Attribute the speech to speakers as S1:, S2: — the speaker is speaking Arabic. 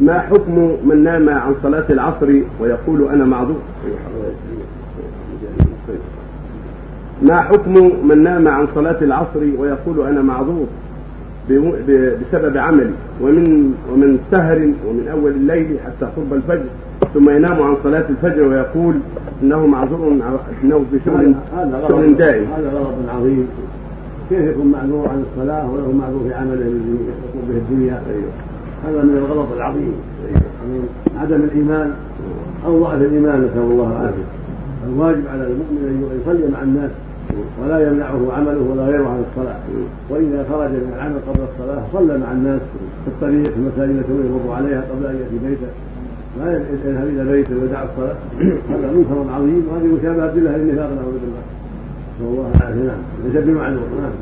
S1: ما حكم من نام عن صلاة العصر ويقول أنا معذور؟ ما حكم من نام عن صلاة العصر ويقول أنا معذور بسبب عملي؟ ومن ومن سهر ومن أول الليل حتى قرب الفجر ثم ينام عن صلاة الفجر ويقول إنه معذور إنه في شغل شغل دائم.
S2: هذا غلط عظيم. كيف يكون معذور عن الصلاة وله معذور في عمله الذي يطلب به الدنيا أيوه. هذا من الغلط العظيم. من عدم الإيمان. أو ضعف الإيمان نسأل الله العافية. الواجب على المؤمن أن يصلي مع الناس ولا يمنعه عمله ولا غيره عن الصلاة. وإذا خرج من العمل قبل الصلاة صلى مع الناس في الطريق في المساجد التي يمر عليها قبل أن يأتي بيته. لا يذهب إلى بيته ويدع الصلاة. هذا منكر عظيم. وهذه مشابهة بالله النفاق نعوذ بالله نسأل الله العافية. نعم. ليس بمعلوم نعم.